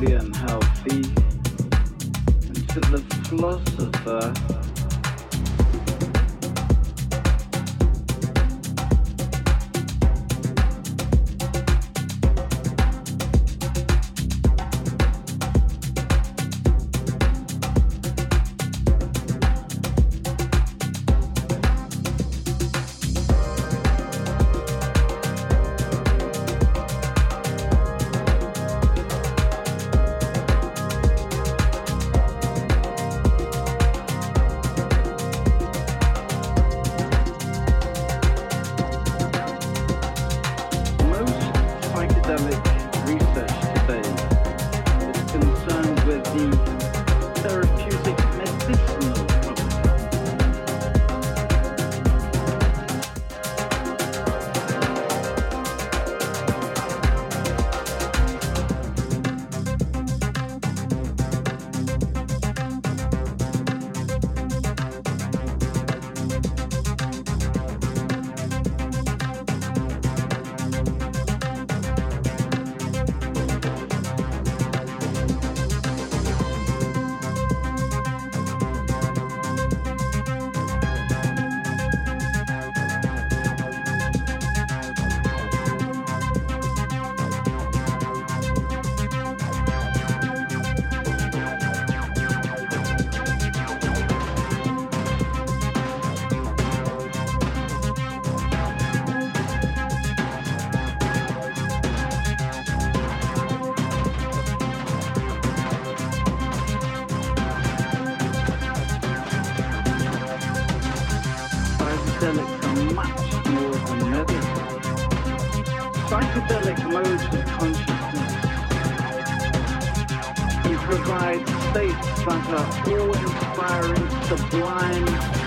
to unhealthy, and to the philosopher. Psychedelics are much more than medicine. Psychedelic modes of consciousness can provide states that are awe-inspiring, sublime,